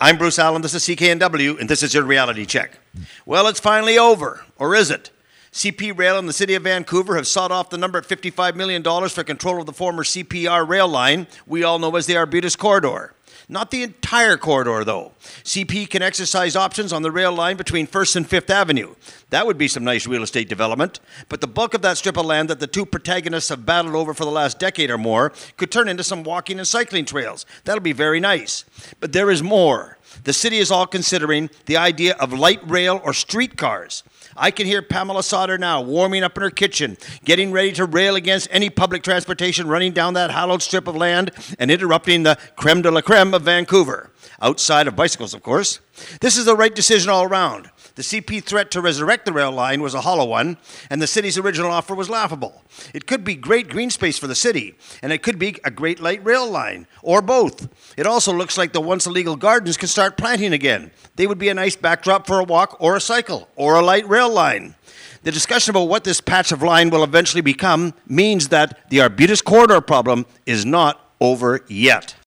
I'm Bruce Allen. This is CKNW, and this is your reality check. Well, it's finally over, or is it? CP Rail and the City of Vancouver have sought off the number at $55 million for control of the former CPR rail line we all know as the Arbutus Corridor. Not the entire corridor, though. CP can exercise options on the rail line between 1st and 5th Avenue. That would be some nice real estate development. But the bulk of that strip of land that the two protagonists have battled over for the last decade or more could turn into some walking and cycling trails. That'll be very nice. But there is more. The city is all considering the idea of light rail or streetcars. I can hear Pamela Sauter now warming up in her kitchen, getting ready to rail against any public transportation running down that hallowed strip of land and interrupting the creme de la creme of Vancouver. Outside of bicycles, of course. This is the right decision all around. The CP threat to resurrect the rail line was a hollow one, and the city's original offer was laughable. It could be great green space for the city, and it could be a great light rail line, or both. It also looks like the once illegal gardens can start planting again. They would be a nice backdrop for a walk or a cycle, or a light rail line. The discussion about what this patch of line will eventually become means that the Arbutus corridor problem is not over yet.